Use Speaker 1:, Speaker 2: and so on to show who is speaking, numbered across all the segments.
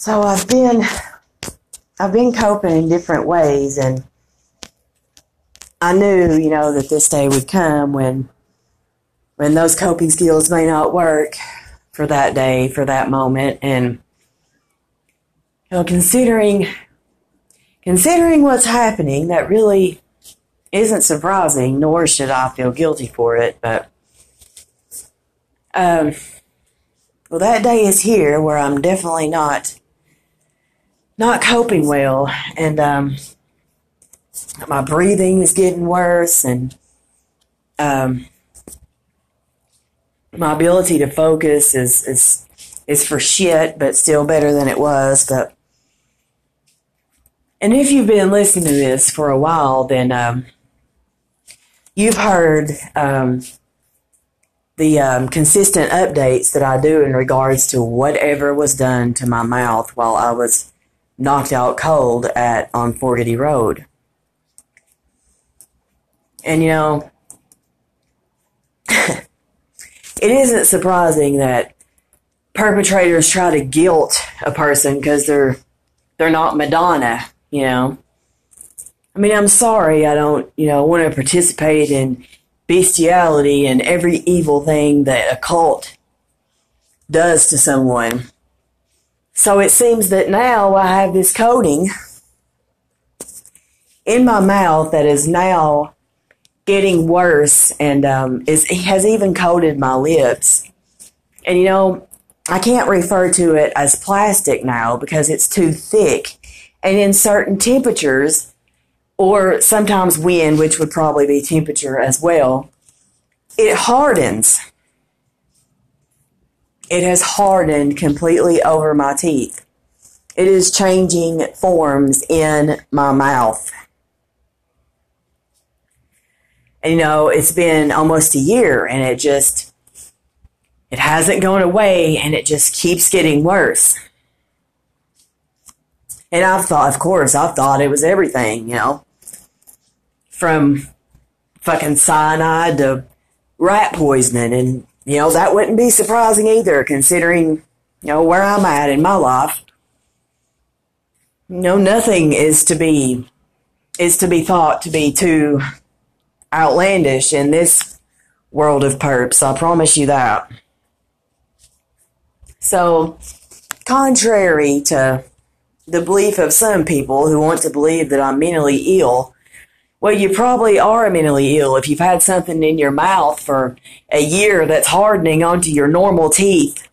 Speaker 1: So I've been I've been coping in different ways and I knew, you know, that this day would come when when those coping skills may not work for that day, for that moment. And you know, considering considering what's happening, that really isn't surprising, nor should I feel guilty for it, but um well that day is here where I'm definitely not not coping well. And um my breathing is getting worse and um my ability to focus is is is for shit but still better than it was. But and if you've been listening to this for a while then um you've heard um the um, consistent updates that I do in regards to whatever was done to my mouth while I was knocked out cold at on Forgety Road. And you know, it isn't surprising that perpetrators try to guilt a person because they're they're not Madonna, you know. I mean, I'm sorry I don't, you know, want to participate in bestiality and every evil thing that a cult does to someone. So it seems that now I have this coating in my mouth that is now getting worse and um, is has even coated my lips. And you know, I can't refer to it as plastic now because it's too thick. And in certain temperatures, or sometimes wind, which would probably be temperature as well, it hardens. It has hardened completely over my teeth. It is changing forms in my mouth. And you know, it's been almost a year and it just, it hasn't gone away and it just keeps getting worse. And I've thought, of course, I've thought it was everything, you know, from fucking cyanide to rat poisoning. And, you know, that wouldn't be surprising either, considering, you know, where I'm at in my life. You know, nothing is to be, is to be thought to be too outlandish in this world of perps. I promise you that. So, contrary to the belief of some people who want to believe that I'm mentally ill, well, you probably are mentally ill if you've had something in your mouth for a year that's hardening onto your normal teeth.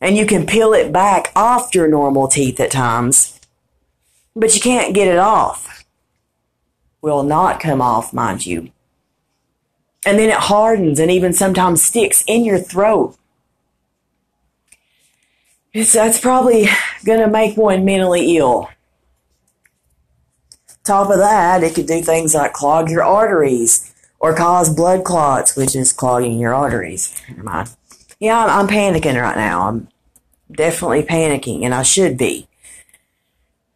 Speaker 1: And you can peel it back off your normal teeth at times, but you can't get it off. Will not come off, mind you. And then it hardens and even sometimes sticks in your throat. It's, that's probably going to make one mentally ill. Top of that, it could do things like clog your arteries or cause blood clots, which is clogging your arteries. Never mind. Yeah, I'm, I'm panicking right now. I'm definitely panicking, and I should be.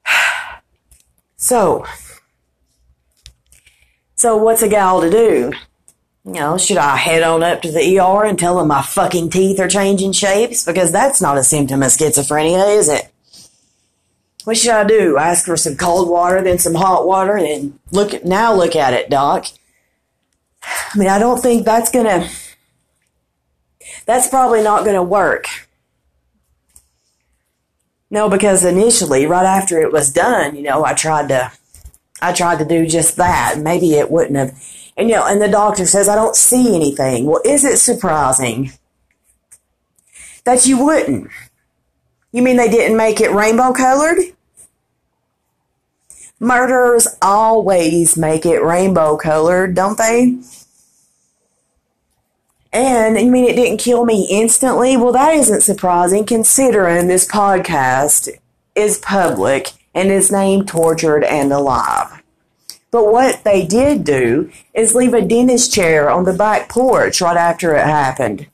Speaker 1: So, so what's a gal to do? You know, should I head on up to the ER and tell them my fucking teeth are changing shapes? Because that's not a symptom of schizophrenia, is it? What should I do? Ask for some cold water, then some hot water, and look at, now look at it, doc. I mean, I don't think that's gonna, that's probably not gonna work. No, because initially, right after it was done, you know, I tried to, I tried to do just that. Maybe it wouldn't have, and you know, and the doctor says I don't see anything. Well, is it surprising that you wouldn't? You mean they didn't make it rainbow colored? Murderers always make it rainbow colored, don't they? And you mean it didn't kill me instantly? Well, that isn't surprising considering this podcast is public and is named Tortured and Alive. But what they did do is leave a dentist chair on the back porch right after it happened.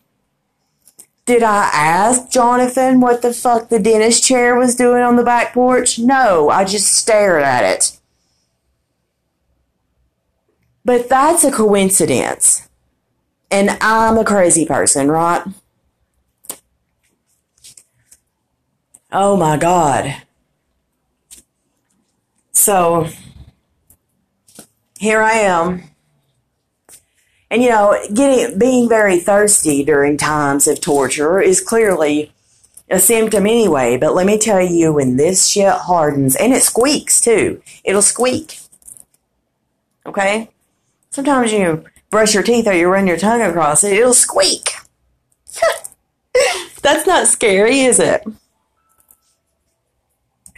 Speaker 1: Did I ask Jonathan what the fuck the dentist chair was doing on the back porch? No, I just stared at it. But that's a coincidence. And I'm a crazy person, right? Oh my God. So here I am. And you know, getting being very thirsty during times of torture is clearly a symptom anyway, but let me tell you when this shit hardens and it squeaks too. It'll squeak. Okay? Sometimes you brush your teeth or you run your tongue across it, it'll squeak. That's not scary, is it?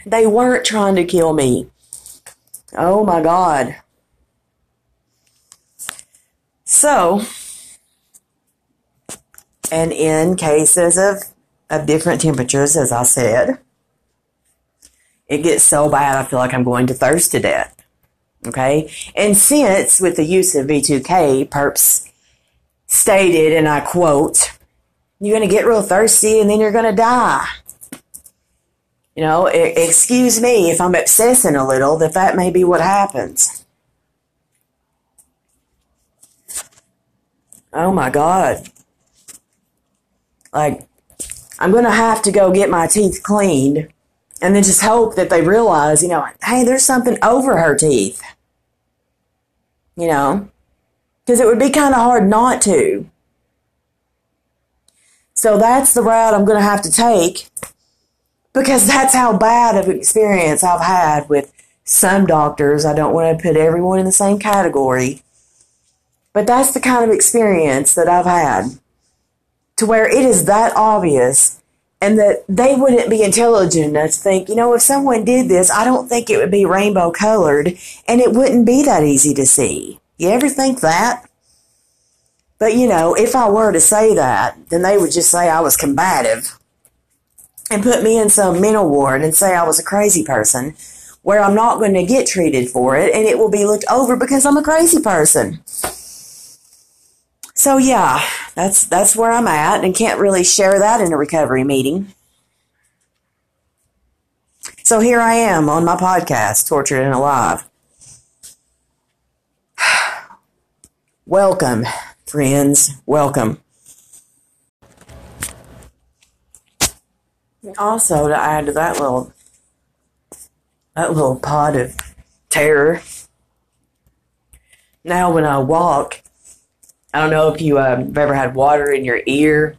Speaker 1: They weren't trying to kill me. Oh my God. So, and in cases of, of different temperatures, as I said, it gets so bad I feel like I'm going to thirst to death. Okay? And since with the use of V2K, Perps stated, and I quote, you're going to get real thirsty and then you're going to die. You know, excuse me if I'm obsessing a little, that that may be what happens. Oh my God. Like, I'm going to have to go get my teeth cleaned and then just hope that they realize, you know, hey, there's something over her teeth. You know? Because it would be kind of hard not to. So that's the route I'm going to have to take because that's how bad of an experience I've had with some doctors. I don't want to put everyone in the same category, but that's the kind of experience that I've had to where it is that obvious and that they wouldn't be intelligent enough to think, you know, if someone did this, I don't think it would be rainbow colored and it wouldn't be that easy to see. You ever think that? But you know, if I were to say that, then they would just say I was combative and put me in some mental ward and say I was a crazy person where I'm not going to get treated for it and it will be looked over because I'm a crazy person. So yeah, that's that's where I'm at and can't really share that in a recovery meeting. So here I am on my podcast, Tortured and Alive. Welcome, friends. Welcome. Also, to add to that little that little pot of terror. Now, when I walk, I don't know if you uh, have ever had water in your ear,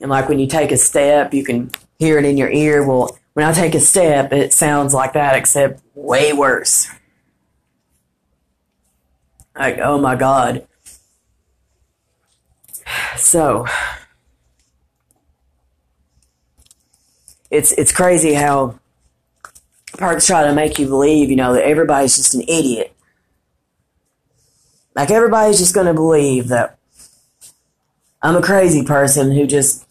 Speaker 1: and like when you take a step, you can hear it in your ear. Well, when I take a step, it sounds like that, except way worse. Like, oh my God. So, it's it's crazy how parts try to make you believe, you know, that everybody's just an idiot. Like everybody's just going to believe that I'm a crazy person who just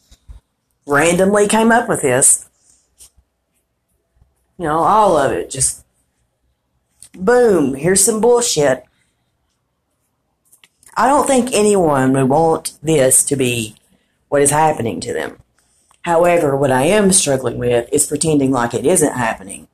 Speaker 1: randomly came up with this. You know, all of it just boom, here's some bullshit. I don't think anyone would want this to be what is happening to them. However, what I am struggling with is pretending like it isn't happening.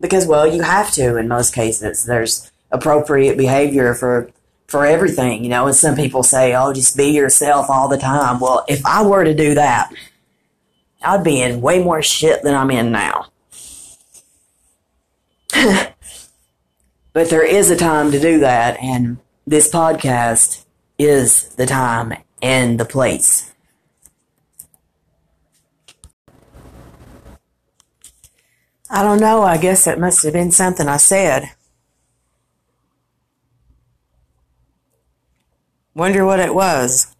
Speaker 1: Because, well, you have to in most cases. There's appropriate behavior for for everything, you know, and some people say, oh, just be yourself all the time. Well, if I were to do that, I'd be in way more shit than I'm in now. but there is a time to do that, and this podcast is the time and the place. I don't know. I guess it must have been something I said. Wonder what it was.